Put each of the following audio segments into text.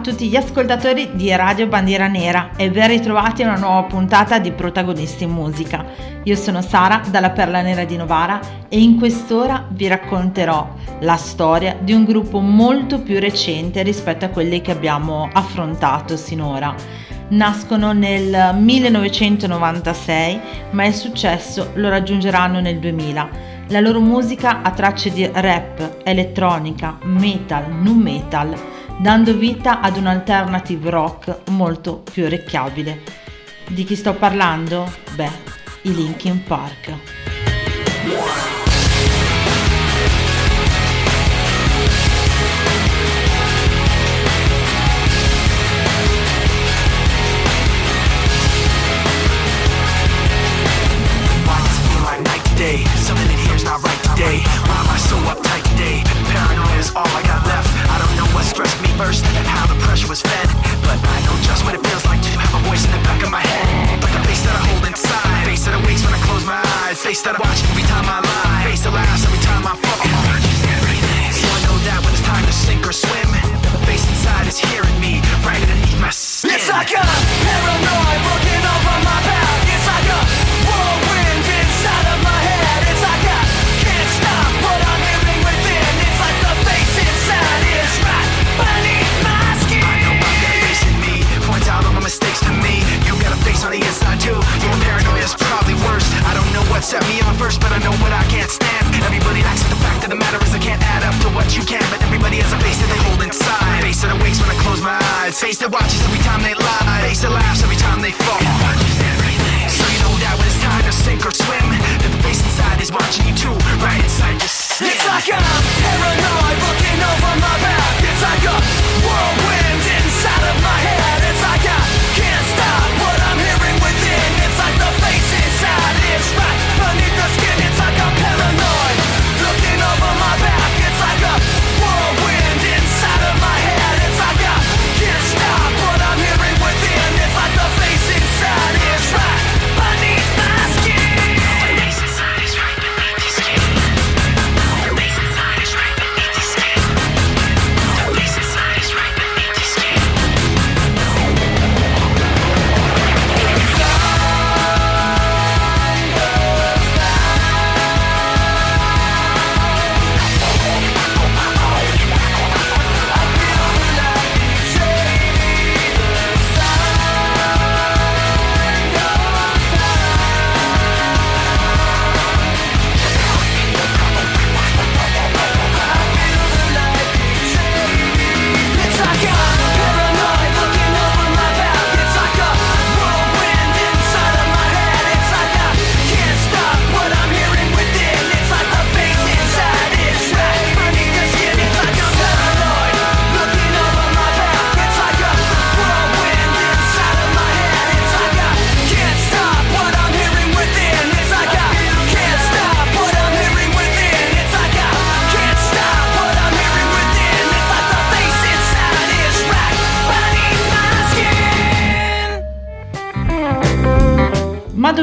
A tutti gli ascoltatori di Radio Bandiera Nera e ben ritrovati a una nuova puntata di Protagonisti in Musica. Io sono Sara dalla Perla Nera di Novara e in quest'ora vi racconterò la storia di un gruppo molto più recente rispetto a quelli che abbiamo affrontato sinora. Nascono nel 1996 ma il successo lo raggiungeranno nel 2000. La loro musica ha tracce di rap, elettronica, metal, nu metal dando vita ad un alternative rock molto più orecchiabile. Di chi sto parlando? Beh, i Linkin Park. Today. Why am I so uptight today? Paranoia is all I got left. What stressed me first and how the pressure was fed. But I know just what it feels like to have a voice in the back of my head. But the face that I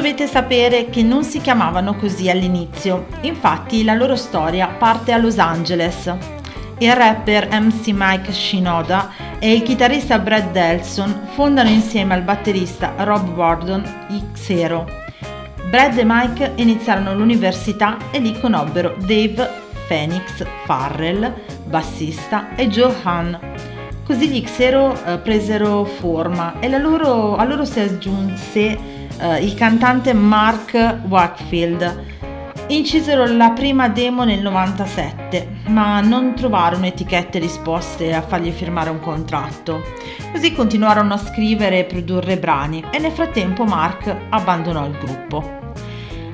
dovete sapere che non si chiamavano così all'inizio. Infatti la loro storia parte a Los Angeles. Il rapper MC Mike Shinoda e il chitarrista Brad Delson fondano insieme al batterista Rob Gordon i Xero. Brad e Mike iniziarono l'università e lì conobbero Dave Phoenix Farrell, bassista, e Joe Hahn. Così gli Xero eh, presero forma e loro- a loro si aggiunse eh, il cantante Mark Wakefield. Incisero la prima demo nel 97, ma non trovarono etichette disposte a fargli firmare un contratto. Così continuarono a scrivere e produrre brani e nel frattempo Mark abbandonò il gruppo.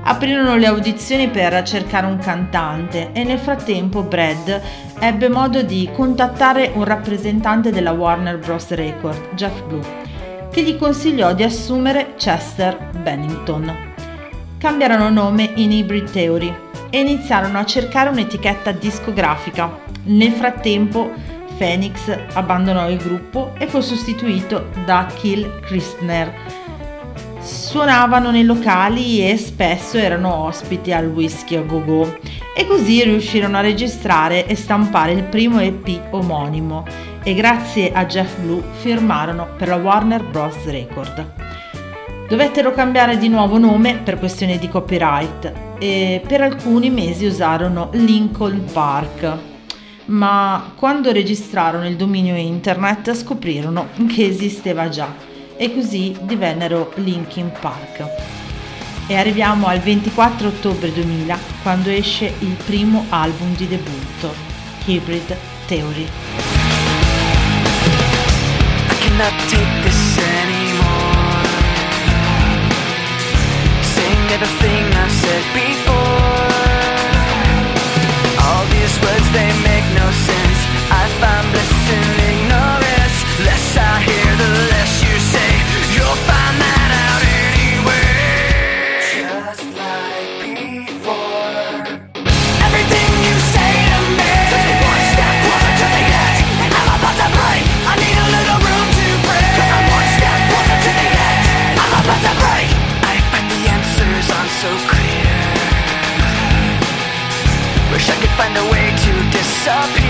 Aprirono le audizioni per cercare un cantante e nel frattempo Brad ebbe modo di contattare un rappresentante della Warner Bros. Record, Jeff Blue, che gli consigliò di assumere Chester Bennington. Cambiarono nome in Hybrid Theory e iniziarono a cercare un'etichetta discografica. Nel frattempo Phoenix abbandonò il gruppo e fu sostituito da Kill Christner. Suonavano nei locali e spesso erano ospiti al Whisky a Go Go e così riuscirono a registrare e stampare il primo EP omonimo e grazie a Jeff Blue firmarono per la Warner Bros. Record. Dovettero cambiare di nuovo nome per questione di copyright e per alcuni mesi usarono Lincoln Park, ma quando registrarono il dominio internet scoprirono che esisteva già e così divennero Linkin Park. E arriviamo al 24 ottobre 2000 quando esce il primo album di debutto, Hybrid Theory. cannot take this anymore. Saying everything I said before. All these words, they make no sense. I find bliss in ignorance. Less I hear. disappear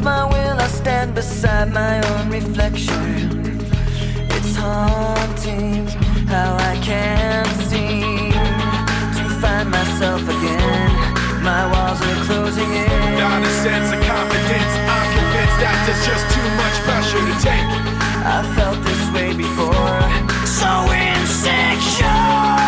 against my will, I stand beside my own reflection. It's haunting how I can't seem to find myself again. My walls are closing in. Not a sense of confidence, I'm convinced that there's just too much pressure to take. I felt this way before, so insecure.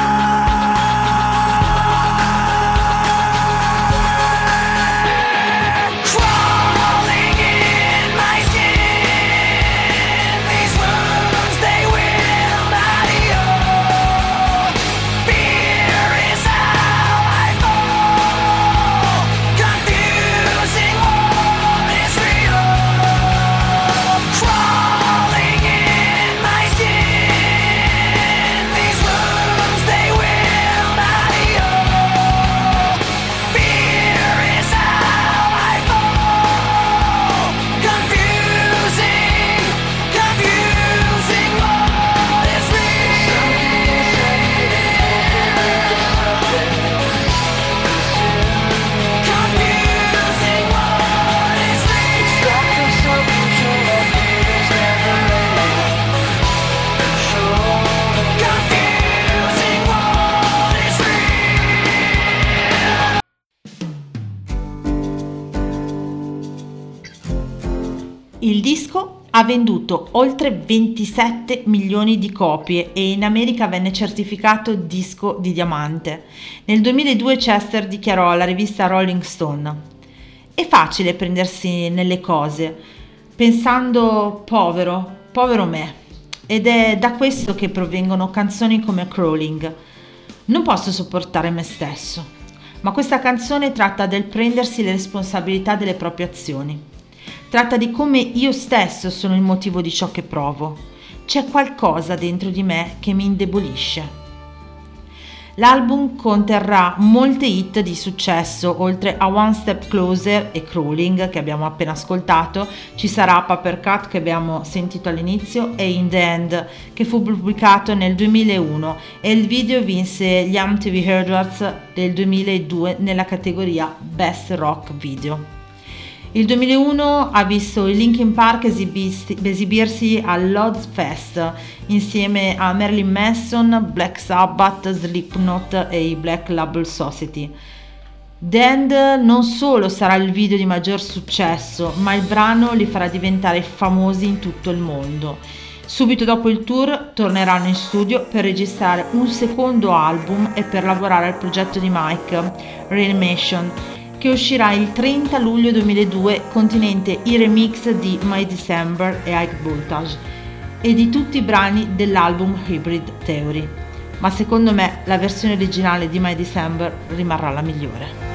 Ha venduto oltre 27 milioni di copie e in America venne certificato disco di diamante. Nel 2002 Chester dichiarò alla rivista Rolling Stone: È facile prendersi nelle cose, pensando povero, povero me. Ed è da questo che provengono canzoni come Crawling. Non posso sopportare me stesso, ma questa canzone tratta del prendersi le responsabilità delle proprie azioni. Tratta di come io stesso sono il motivo di ciò che provo. C'è qualcosa dentro di me che mi indebolisce. L'album conterrà molte hit di successo, oltre a One Step Closer e Crawling che abbiamo appena ascoltato, ci sarà Papercut che abbiamo sentito all'inizio e In the End che fu pubblicato nel 2001 e il video vinse gli MTV Awards del 2002 nella categoria Best Rock Video. Il 2001 ha visto i Linkin Park esibirsi, esibirsi all'Odds Fest insieme a Marilyn Manson, Black Sabbath, Slipknot e i Black Label Society. End non solo sarà il video di maggior successo, ma il brano li farà diventare famosi in tutto il mondo. Subito dopo il tour torneranno in studio per registrare un secondo album e per lavorare al progetto di Mike, Reanimation, che uscirà il 30 luglio 2002 contenente i remix di My December e High Voltage e di tutti i brani dell'album Hybrid Theory. Ma secondo me la versione originale di My December rimarrà la migliore.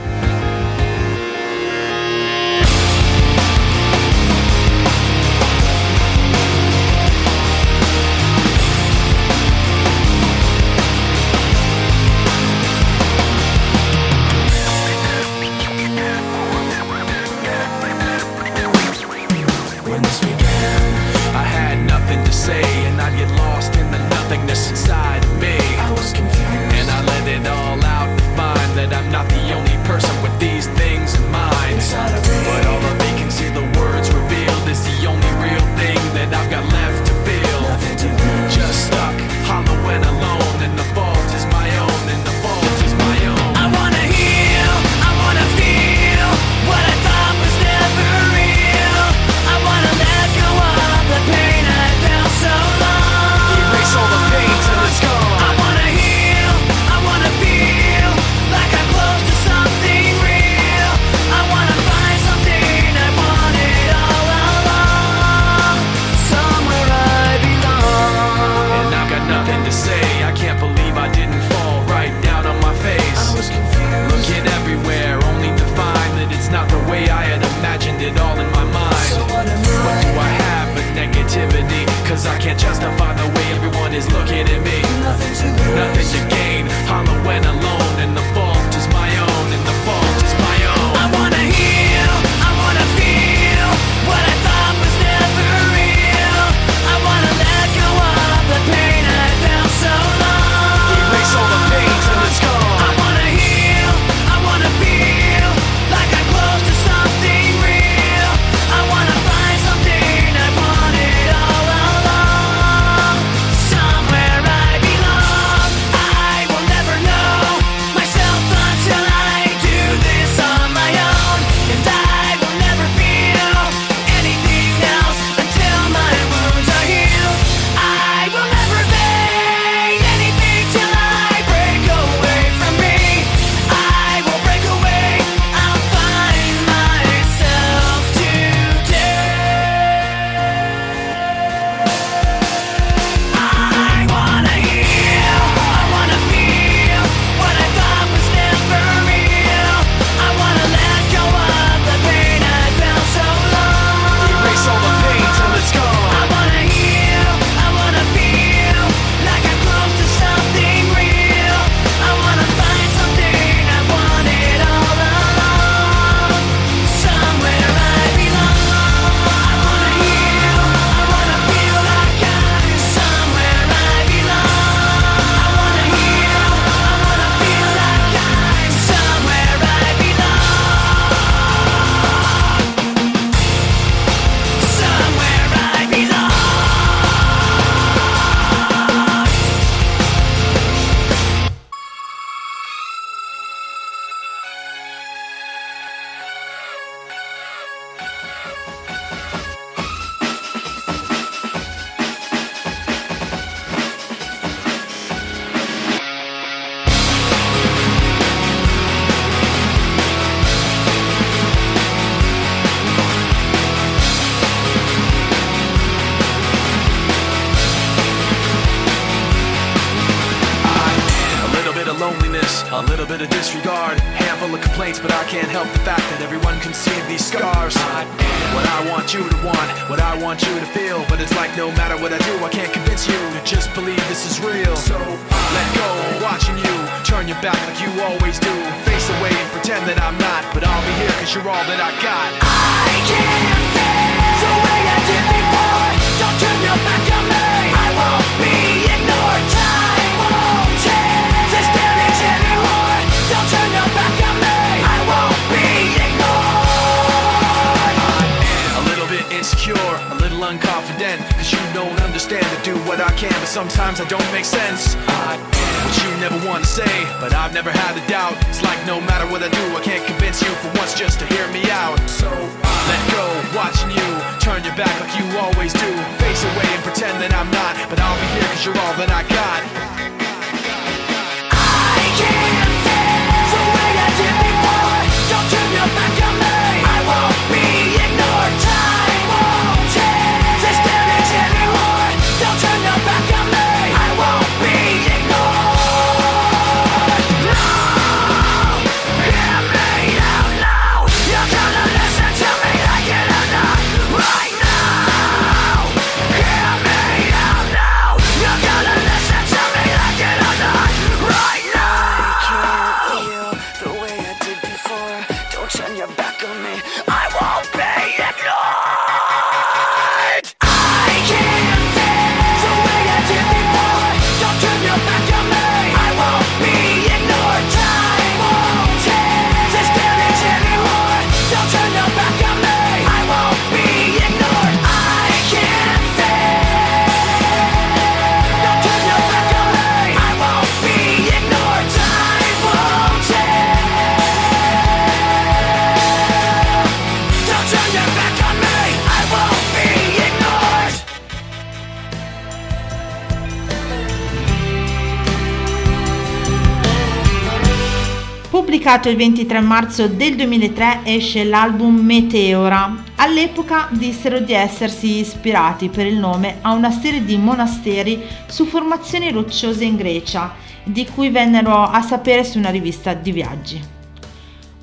Pubblicato il 23 marzo del 2003 esce l'album Meteora. All'epoca dissero di essersi ispirati per il nome a una serie di monasteri su formazioni rocciose in Grecia, di cui vennero a sapere su una rivista di viaggi.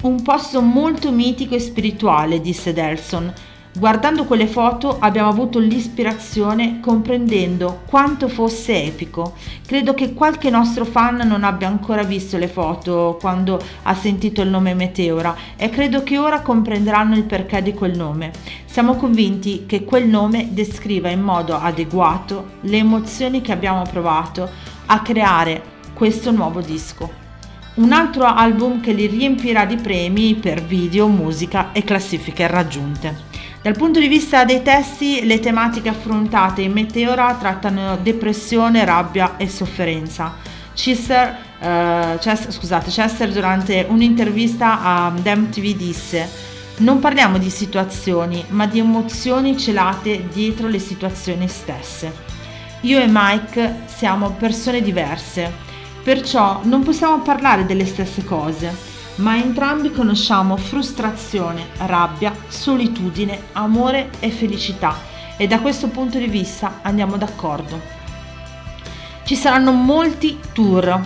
Un posto molto mitico e spirituale, disse Delson. Guardando quelle foto abbiamo avuto l'ispirazione comprendendo quanto fosse epico. Credo che qualche nostro fan non abbia ancora visto le foto quando ha sentito il nome Meteora e credo che ora comprenderanno il perché di quel nome. Siamo convinti che quel nome descriva in modo adeguato le emozioni che abbiamo provato a creare questo nuovo disco. Un altro album che li riempirà di premi per video, musica e classifiche raggiunte. Dal punto di vista dei testi, le tematiche affrontate in Meteora trattano depressione, rabbia e sofferenza. Chester, eh, Chester, scusate, Chester durante un'intervista a MTV disse non parliamo di situazioni, ma di emozioni celate dietro le situazioni stesse. Io e Mike siamo persone diverse, perciò non possiamo parlare delle stesse cose, ma entrambi conosciamo frustrazione, rabbia, solitudine, amore e felicità e da questo punto di vista andiamo d'accordo. Ci saranno molti tour,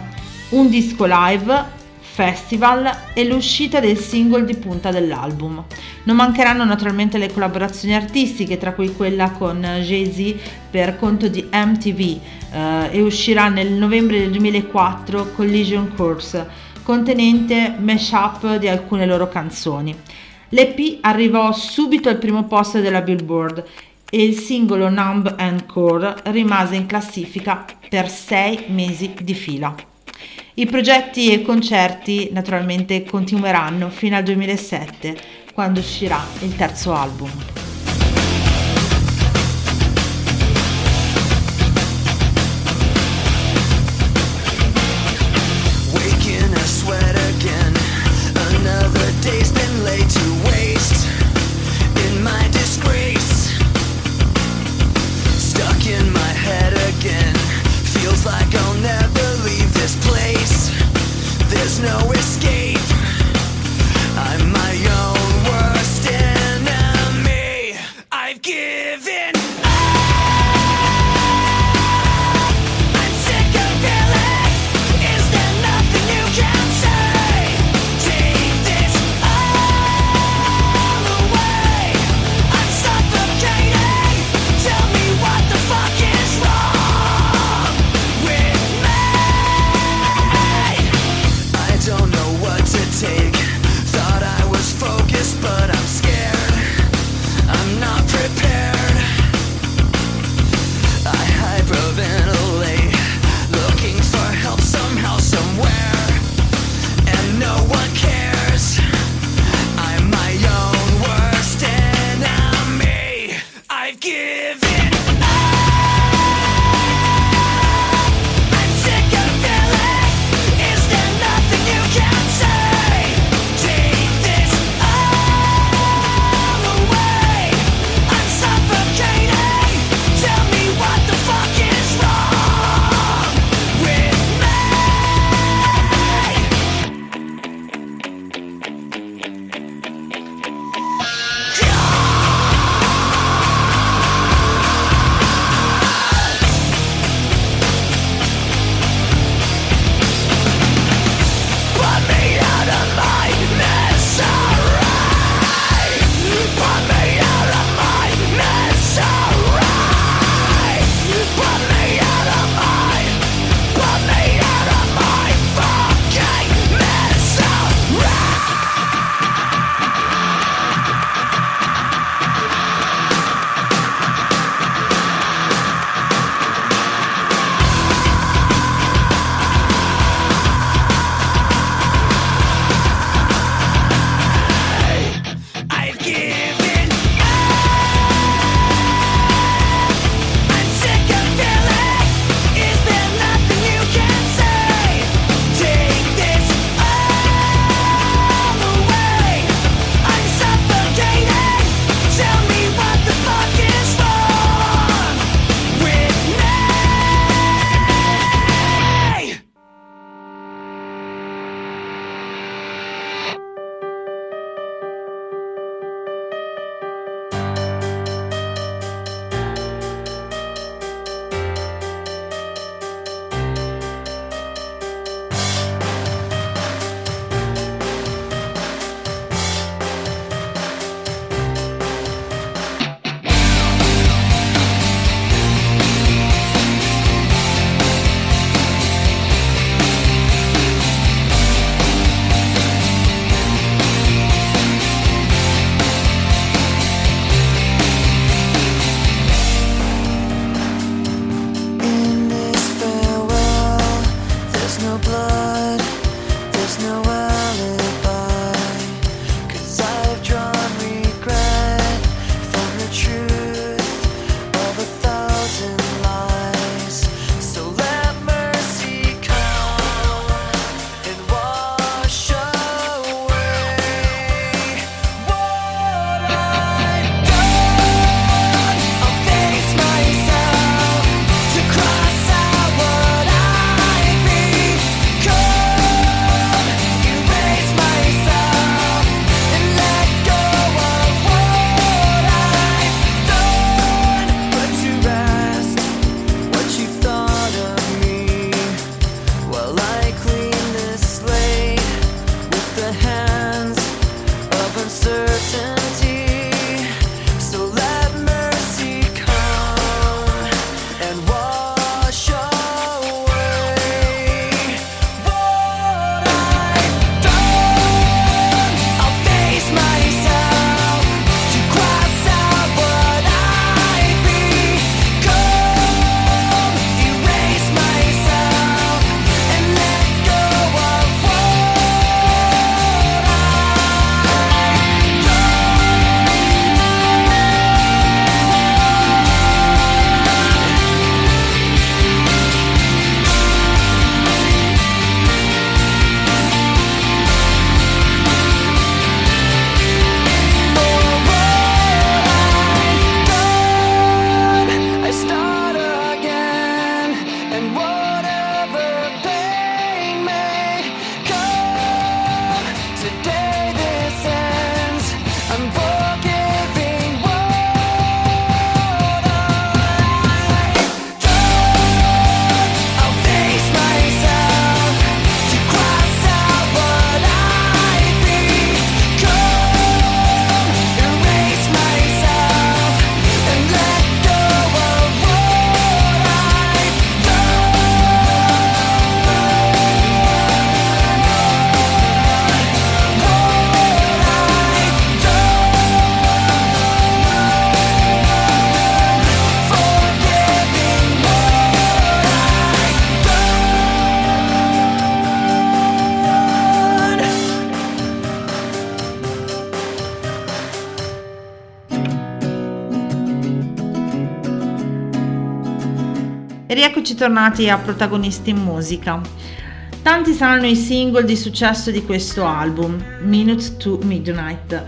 un disco live, festival e l'uscita del singolo di punta dell'album. Non mancheranno naturalmente le collaborazioni artistiche, tra cui quella con Jay-Z per conto di MTV eh, e uscirà nel novembre del 2004 Collision Course, contenente mashup di alcune loro canzoni. L'EP arrivò subito al primo posto della Billboard e il singolo Numb and Core rimase in classifica per sei mesi di fila. I progetti e i concerti naturalmente continueranno fino al 2007 quando uscirà il terzo album. Tornati a protagonisti in musica. Tanti saranno i single di successo di questo album, Minutes to Midnight,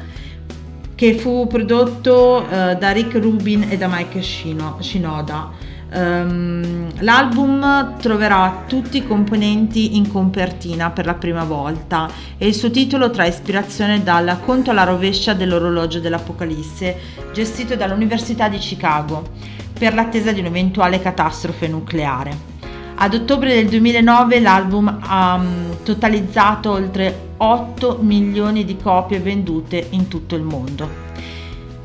che fu prodotto uh, da Rick Rubin e da Mike Shino, Shinoda. Um, l'album troverà tutti i componenti in copertina per la prima volta e il suo titolo trae ispirazione dal Conto alla rovescia dell'orologio dell'Apocalisse, gestito dall'Università di Chicago, per l'attesa di un'eventuale catastrofe nucleare. Ad ottobre del 2009 l'album ha um, totalizzato oltre 8 milioni di copie vendute in tutto il mondo.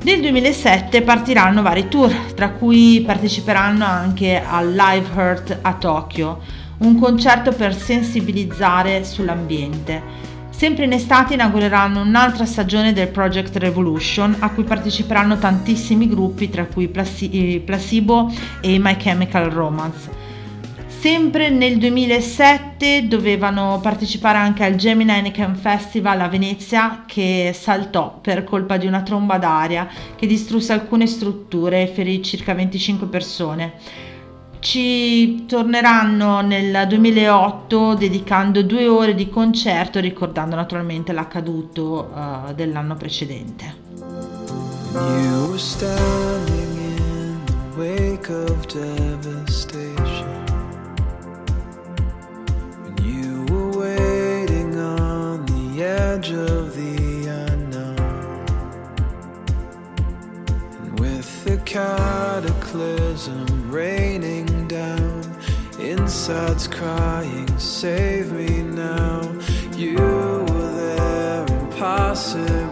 Nel 2007 partiranno vari tour, tra cui parteciperanno anche al Live Heart a Tokyo, un concerto per sensibilizzare sull'ambiente. Sempre in estate inaugureranno un'altra stagione del Project Revolution a cui parteciperanno tantissimi gruppi tra cui Placebo e My Chemical Romance. Sempre nel 2007 dovevano partecipare anche al Gemini Heineken Festival a Venezia che saltò per colpa di una tromba d'aria che distrusse alcune strutture e ferì circa 25 persone. Ci torneranno nel 2008 dedicando due ore di concerto ricordando naturalmente l'accaduto uh, dell'anno precedente. You were standing in the wake of devastation. edge of the unknown. And with the cataclysm raining inside's crying, Save me now. You were there, impossibly.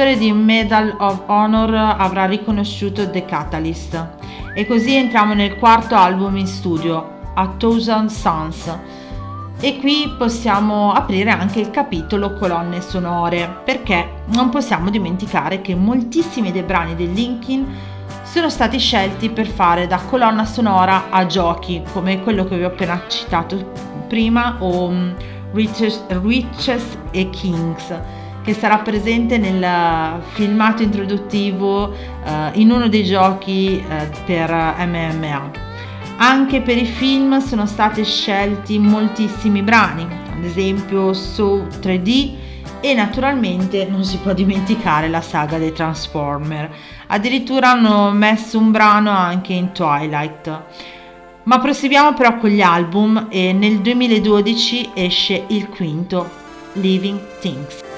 Giocatore di Medal of Honor avrà riconosciuto The Catalyst. E così entriamo nel quarto album in studio, A Thousand Suns. E qui possiamo aprire anche il capitolo colonne sonore, perché non possiamo dimenticare che moltissimi dei brani del Linkin sono stati scelti per fare da colonna sonora a giochi, come quello che vi ho appena citato prima, o um, Riches, Riches e Kings, che sarà presente nel filmato introduttivo uh, in uno dei giochi uh, per MMA. Anche per i film sono stati scelti moltissimi brani, ad esempio So 3D e naturalmente non si può dimenticare la saga dei Transformer. Addirittura hanno messo un brano anche in Twilight. Ma proseguiamo però con gli album e nel 2012 esce il quinto, Living Things.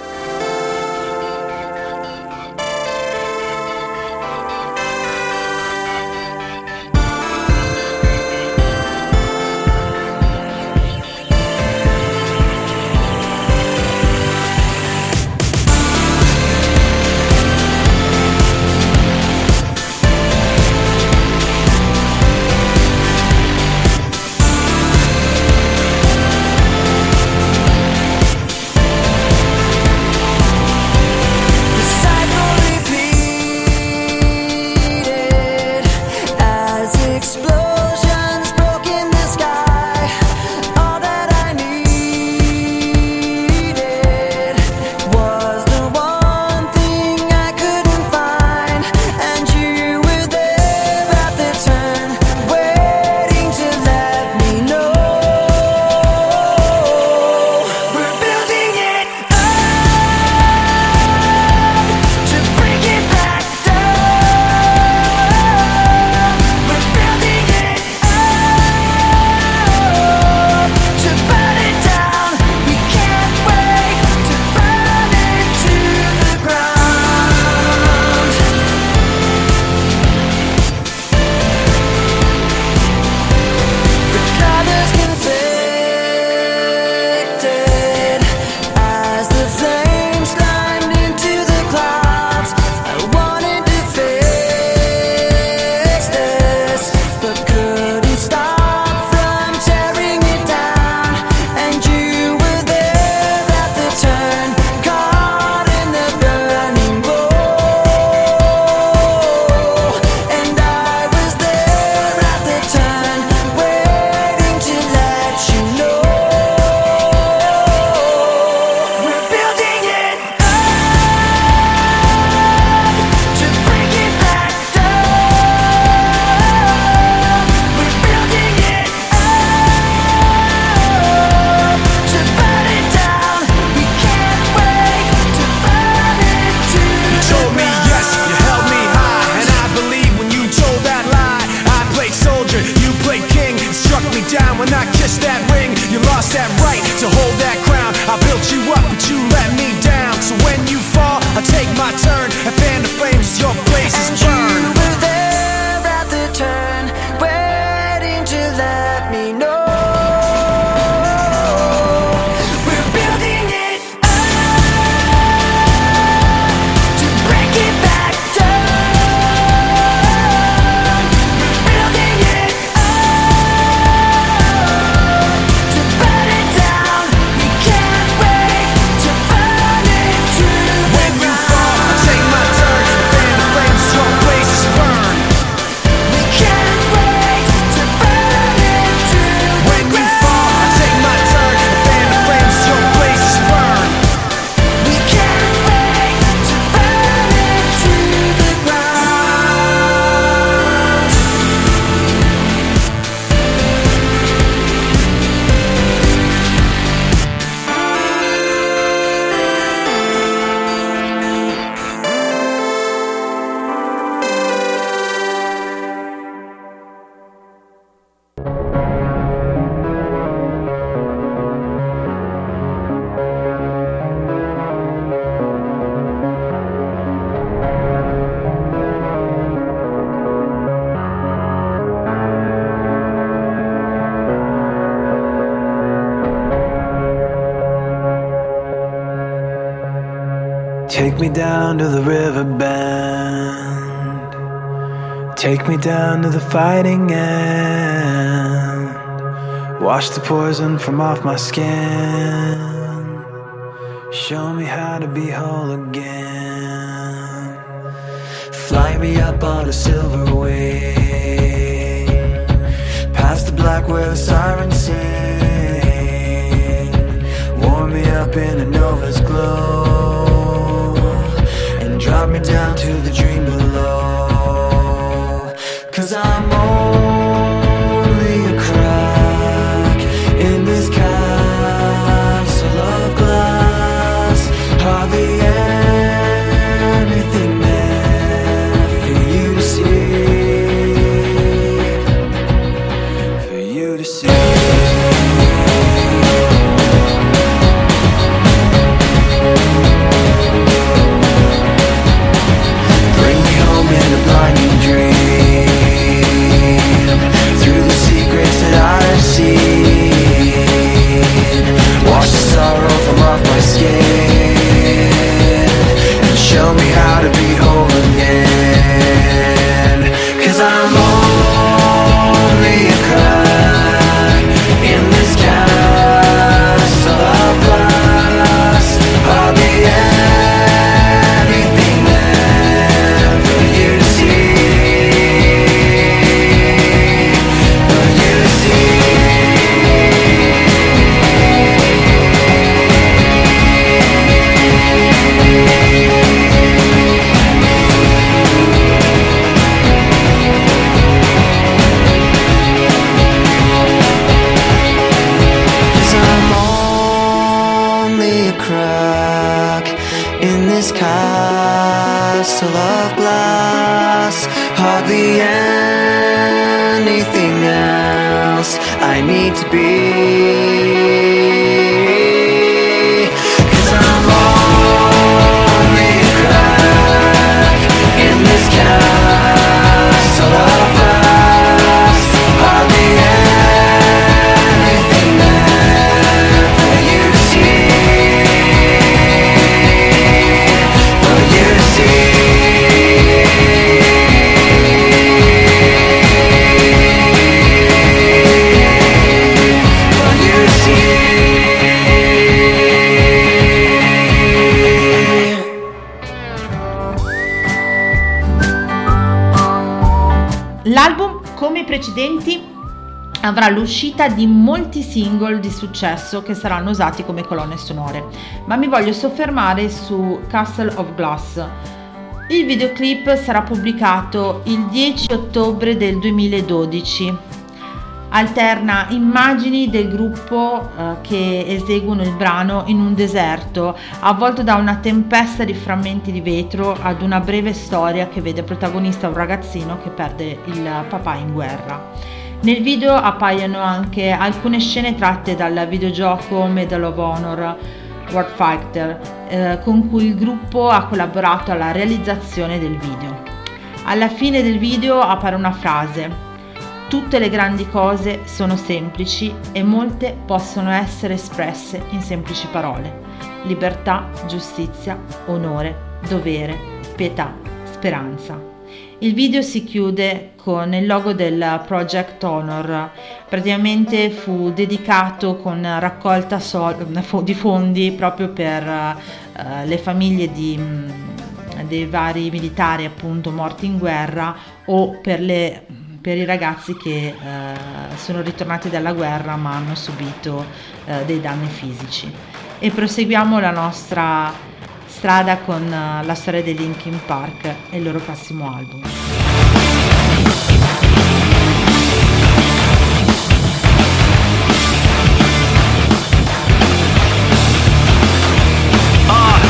Take me down to the river bend. Take me down to the fighting end. Wash the poison from off my skin. Show me how to be whole again. Fly me up on a silver wing. Past the black where the sirens sing. Warm me up in a nova's glow. Me down to the dream below. Avrà l'uscita di molti single di successo che saranno usati come colonne sonore, ma mi voglio soffermare su Castle of Glass. Il videoclip sarà pubblicato il 10 ottobre del 2012. Alterna immagini del gruppo eh, che eseguono il brano in un deserto, avvolto da una tempesta di frammenti di vetro, ad una breve storia che vede protagonista un ragazzino che perde il papà in guerra. Nel video appaiono anche alcune scene tratte dal videogioco Medal of Honor Warfighter, eh, con cui il gruppo ha collaborato alla realizzazione del video. Alla fine del video appare una frase. Tutte le grandi cose sono semplici e molte possono essere espresse in semplici parole. Libertà, giustizia, onore, dovere, pietà, speranza. Il video si chiude con il logo del Project Honor, praticamente fu dedicato con raccolta di fondi proprio per eh, le famiglie di, mh, dei vari militari appunto morti in guerra o per, le, per i ragazzi che eh, sono ritornati dalla guerra ma hanno subito eh, dei danni fisici. E proseguiamo la nostra strada con eh, la storia dei Linkin Park e il loro prossimo album. Ah,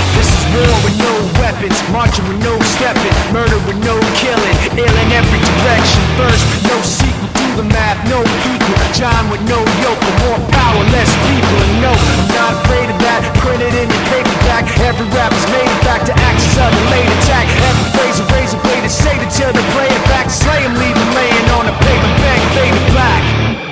weapons, marching with no stepping, murder with no killing, ill in every direction. First, no sequel to the math, no equal. John with no yoke, more power, less people. And no, I'm not afraid of that. Printed in your paperback, every rap is made it back to actions of the late attack. Every phrase a razor blade is say till they play it back. Slay 'em, leave laying on the paper, bang, fade to black.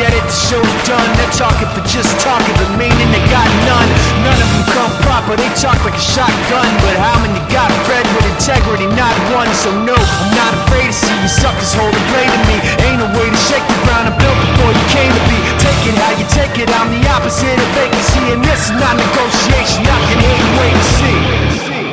get it, the show's done. They're talking for just talking, but meaning they got none. None of them come proper, they talk like a shotgun. But how many got bred with integrity? Not one, so no, I'm not afraid to see you suckers hold a blade to me. Ain't no way to shake the ground I built before you came to be. Take it how you take it, I'm the opposite of vacancy. And this is not negotiation, I can hate and wait and see.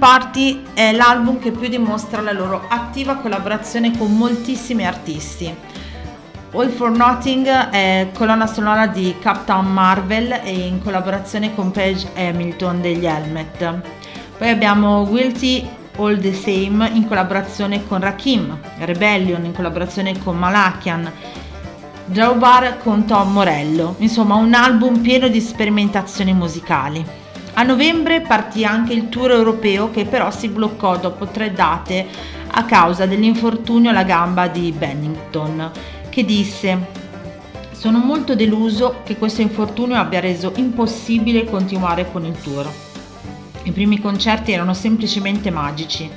Party è l'album che più dimostra la loro attiva collaborazione con moltissimi artisti. All for Nothing è colonna sonora di Captain Marvel e in collaborazione con Paige Hamilton degli Helmet. Poi abbiamo Guilty All the Same in collaborazione con Rakim, Rebellion in collaborazione con Malakian, Joe Bar con Tom Morello, insomma un album pieno di sperimentazioni musicali. A novembre partì anche il tour europeo che però si bloccò dopo tre date a causa dell'infortunio alla gamba di Bennington, che disse sono molto deluso che questo infortunio abbia reso impossibile continuare con il tour. I primi concerti erano semplicemente magici.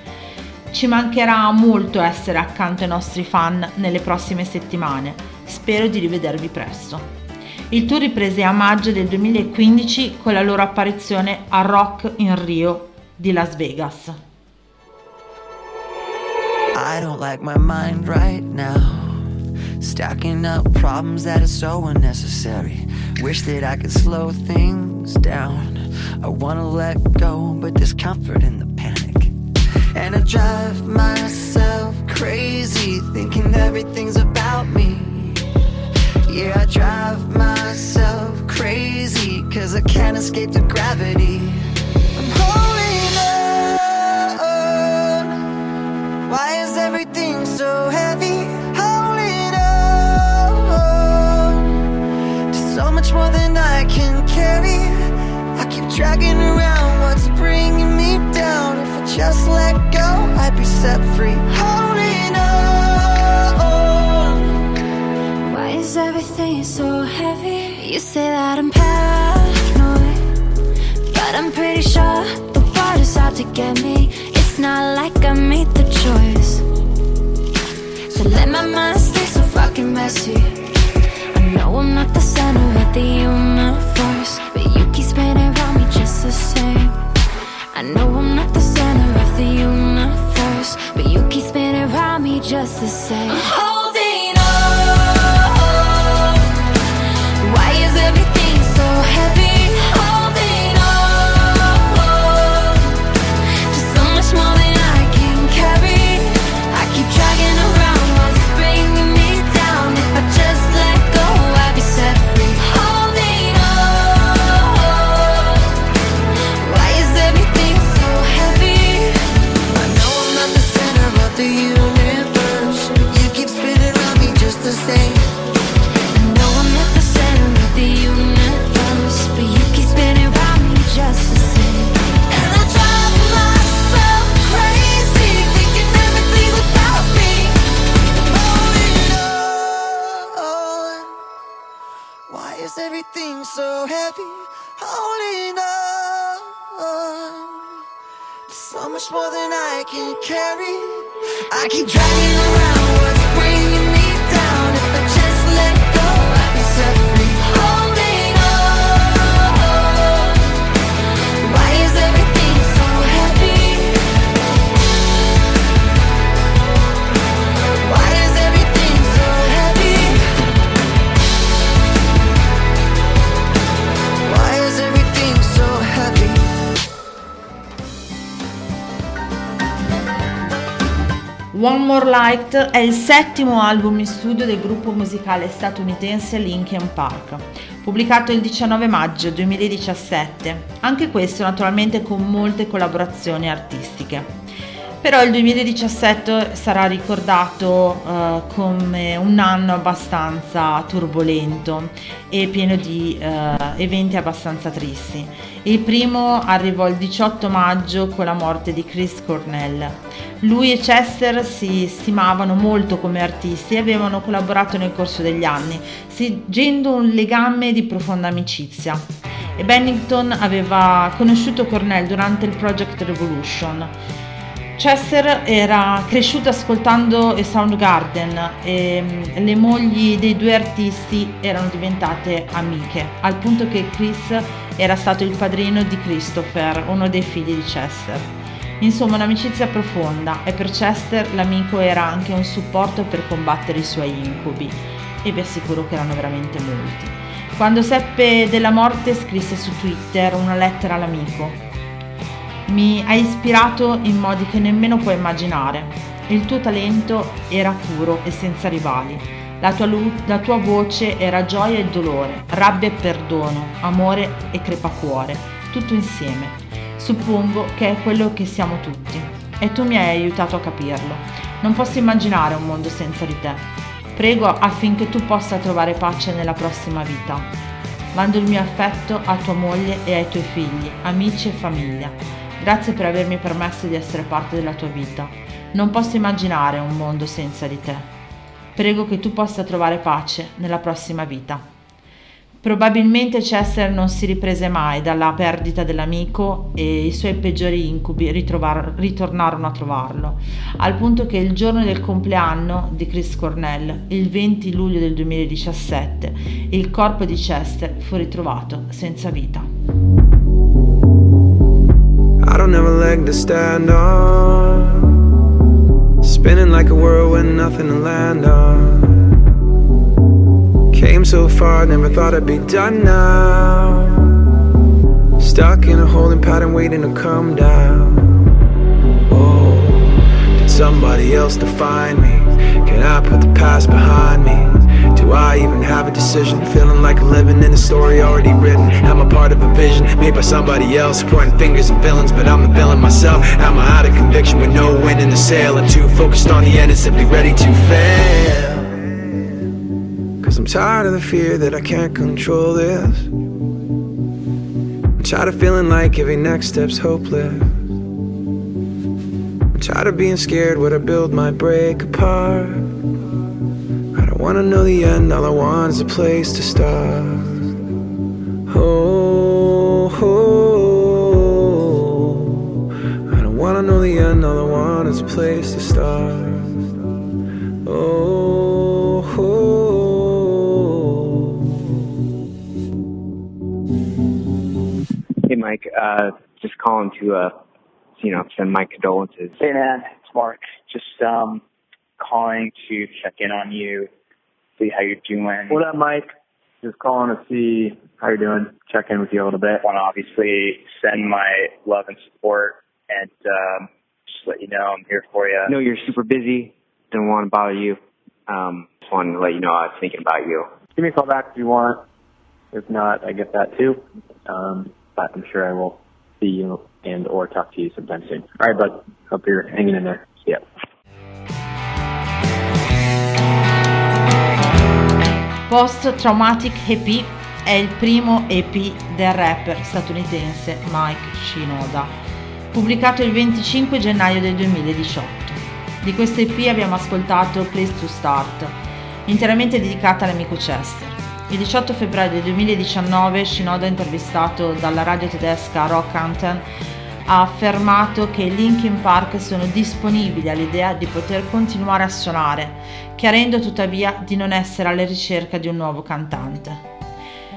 Ci mancherà molto essere accanto ai nostri fan nelle prossime settimane. Spero di rivedervi presto. Il tour riprese a maggio del 2015 con la loro apparizione a Rock in Rio di Las Vegas. I don't like my mind right now. Stacking up problems that are so unnecessary. Wish that I could slow things down. I wanna let go, but there's comfort in the panic. And I drive myself crazy, thinking everything's about me. Yeah, I drive myself crazy, cause I can't escape the gravity. I'm holding on. Why is everything so heavy? Holding on to so much more than I can carry. I keep dragging around what's bringing me down. If I just let go, I'd be set free. Holding is everything so heavy? You say that I'm paranoid, but I'm pretty sure the world is out to get me. It's not like I made the choice. So let my mind stay so fucking messy. I know I'm not the center of the universe, but you keep spinning around me just the same. I know I'm not the center of the universe, but you keep spinning around me just the same. So heavy? Holding on. So much more than I can carry. I keep dragging around One More Light è il settimo album in studio del gruppo musicale statunitense Linkin Park, pubblicato il 19 maggio 2017, anche questo naturalmente con molte collaborazioni artistiche. Però il 2017 sarà ricordato eh, come un anno abbastanza turbolento e pieno di eh, eventi abbastanza tristi. Il primo arrivò il 18 maggio con la morte di Chris Cornell. Lui e Chester si stimavano molto come artisti e avevano collaborato nel corso degli anni, stringendo un legame di profonda amicizia. E Bennington aveva conosciuto Cornell durante il Project Revolution. Chester era cresciuto ascoltando i Soundgarden e mm, le mogli dei due artisti erano diventate amiche, al punto che Chris era stato il padrino di Christopher, uno dei figli di Chester. Insomma, un'amicizia profonda e per Chester l'amico era anche un supporto per combattere i suoi incubi e vi assicuro che erano veramente molti. Quando seppe della morte scrisse su Twitter una lettera all'amico Mi hai ispirato in modi che nemmeno puoi immaginare. Il tuo talento era puro e senza rivali. La tua, lu- la tua voce era gioia e dolore, rabbia e perdono, amore e crepacuore, tutto insieme. Suppongo che è quello che siamo tutti. E tu mi hai aiutato a capirlo. Non posso immaginare un mondo senza di te. Prego affinché tu possa trovare pace nella prossima vita. Mando il mio affetto a tua moglie e ai tuoi figli, amici e famiglia. Grazie per avermi permesso di essere parte della tua vita. Non posso immaginare un mondo senza di te. Prego che tu possa trovare pace nella prossima vita. Probabilmente Chester non si riprese mai dalla perdita dell'amico e i suoi peggiori incubi ritrovar- ritornarono a trovarlo, al punto che il giorno del compleanno di Chris Cornell, il 20 luglio del 2017, il corpo di Chester fu ritrovato senza vita. I don't have a leg to stand on. Spinning like a whirlwind, nothing to land on. Came so far, never thought I'd be done now. Stuck in a holding pattern, waiting to come down. Oh, did somebody else define me? Can I put the past behind me? Do I even have a decision? Feeling like living in a story already written. I'm I part of a vision made by somebody else? Pointing fingers and villains, but I'm the villain myself. Am I out of conviction with no wind in the sail? And too focused on the end and simply ready to fail? Cause I'm tired of the fear that I can't control this. I'm tired of feeling like every next step's hopeless. I'm tired of being scared what I build might break apart. I don't wanna know the end, all I want is a place to start. Oh, oh, I don't wanna know the end, all I want is a place to start. Oh, oh. Hey, Mike. Uh, just calling to, uh, you know, send my condolences. Hey man, it's Mark. Just um calling to check in on you, see how you're doing. What up, Mike? Just calling to see how you're doing. Check in with you a little bit. want to obviously send my love and support and um, just let you know I'm here for you. I know you're super busy. Didn't want to bother you. Um, just wanted to let you know I was thinking about you. Give me a call back if you want. If not, I get that too. Um, but I'm sure I will see you and or talk to you sometime soon. All right, bud. Hope you're hanging in there. See Post Traumatic EP è il primo EP del rapper statunitense Mike Shinoda, pubblicato il 25 gennaio del 2018. Di questo EP abbiamo ascoltato Place to Start, interamente dedicata all'amico Chester. Il 18 febbraio del 2019 Shinoda, intervistato dalla radio tedesca Rock Anthem, ha affermato che i Linkin Park sono disponibili all'idea di poter continuare a suonare, chiarendo tuttavia di non essere alla ricerca di un nuovo cantante.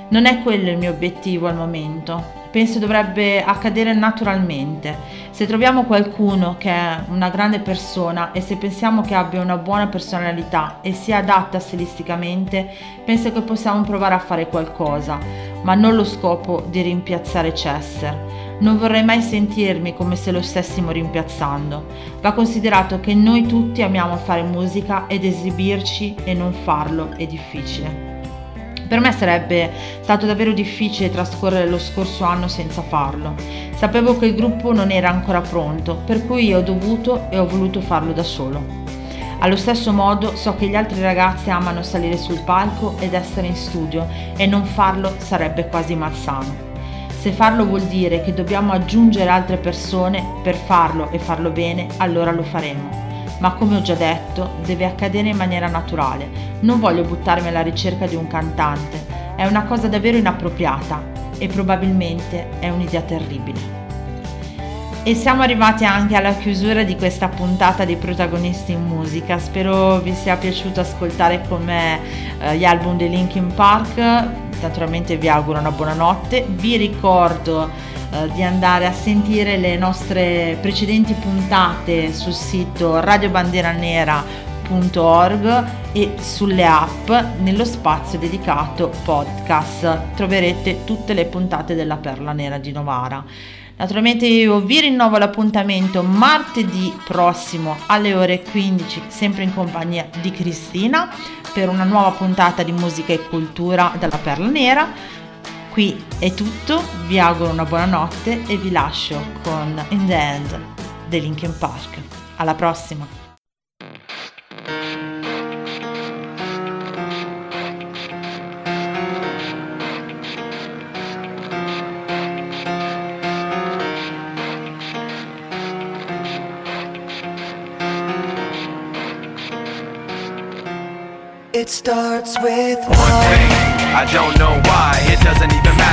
Non è quello il mio obiettivo al momento. Penso dovrebbe accadere naturalmente. Se troviamo qualcuno che è una grande persona e se pensiamo che abbia una buona personalità e sia adatta stilisticamente, penso che possiamo provare a fare qualcosa, ma non lo scopo di rimpiazzare Chester. Non vorrei mai sentirmi come se lo stessimo rimpiazzando. Va considerato che noi tutti amiamo fare musica ed esibirci e non farlo è difficile. Per me sarebbe stato davvero difficile trascorrere lo scorso anno senza farlo. Sapevo che il gruppo non era ancora pronto, per cui ho dovuto e ho voluto farlo da solo. Allo stesso modo so che gli altri ragazzi amano salire sul palco ed essere in studio e non farlo sarebbe quasi malsano. Se farlo vuol dire che dobbiamo aggiungere altre persone per farlo e farlo bene, allora lo faremo ma come ho già detto, deve accadere in maniera naturale. Non voglio buttarmi alla ricerca di un cantante, è una cosa davvero inappropriata e probabilmente è un'idea terribile. E siamo arrivati anche alla chiusura di questa puntata dei protagonisti in musica. Spero vi sia piaciuto ascoltare con me eh, gli album dei Linkin Park. Naturalmente vi auguro una buona notte. Vi ricordo eh, di andare a sentire le nostre precedenti puntate sul sito www.perlanera.org e sulle app nello spazio dedicato podcast. Troverete tutte le puntate della Perla Nera di Novara. Naturalmente io vi rinnovo l'appuntamento martedì prossimo alle ore 15, sempre in compagnia di Cristina, per una nuova puntata di musica e cultura dalla Perla Nera. Qui è tutto, vi auguro una buona notte e vi lascio con In the End dei Linkin Park. Alla prossima! It starts with One thing, I don't know why. It doesn't even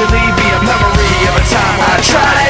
eventually be a memory of a time I tried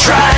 try.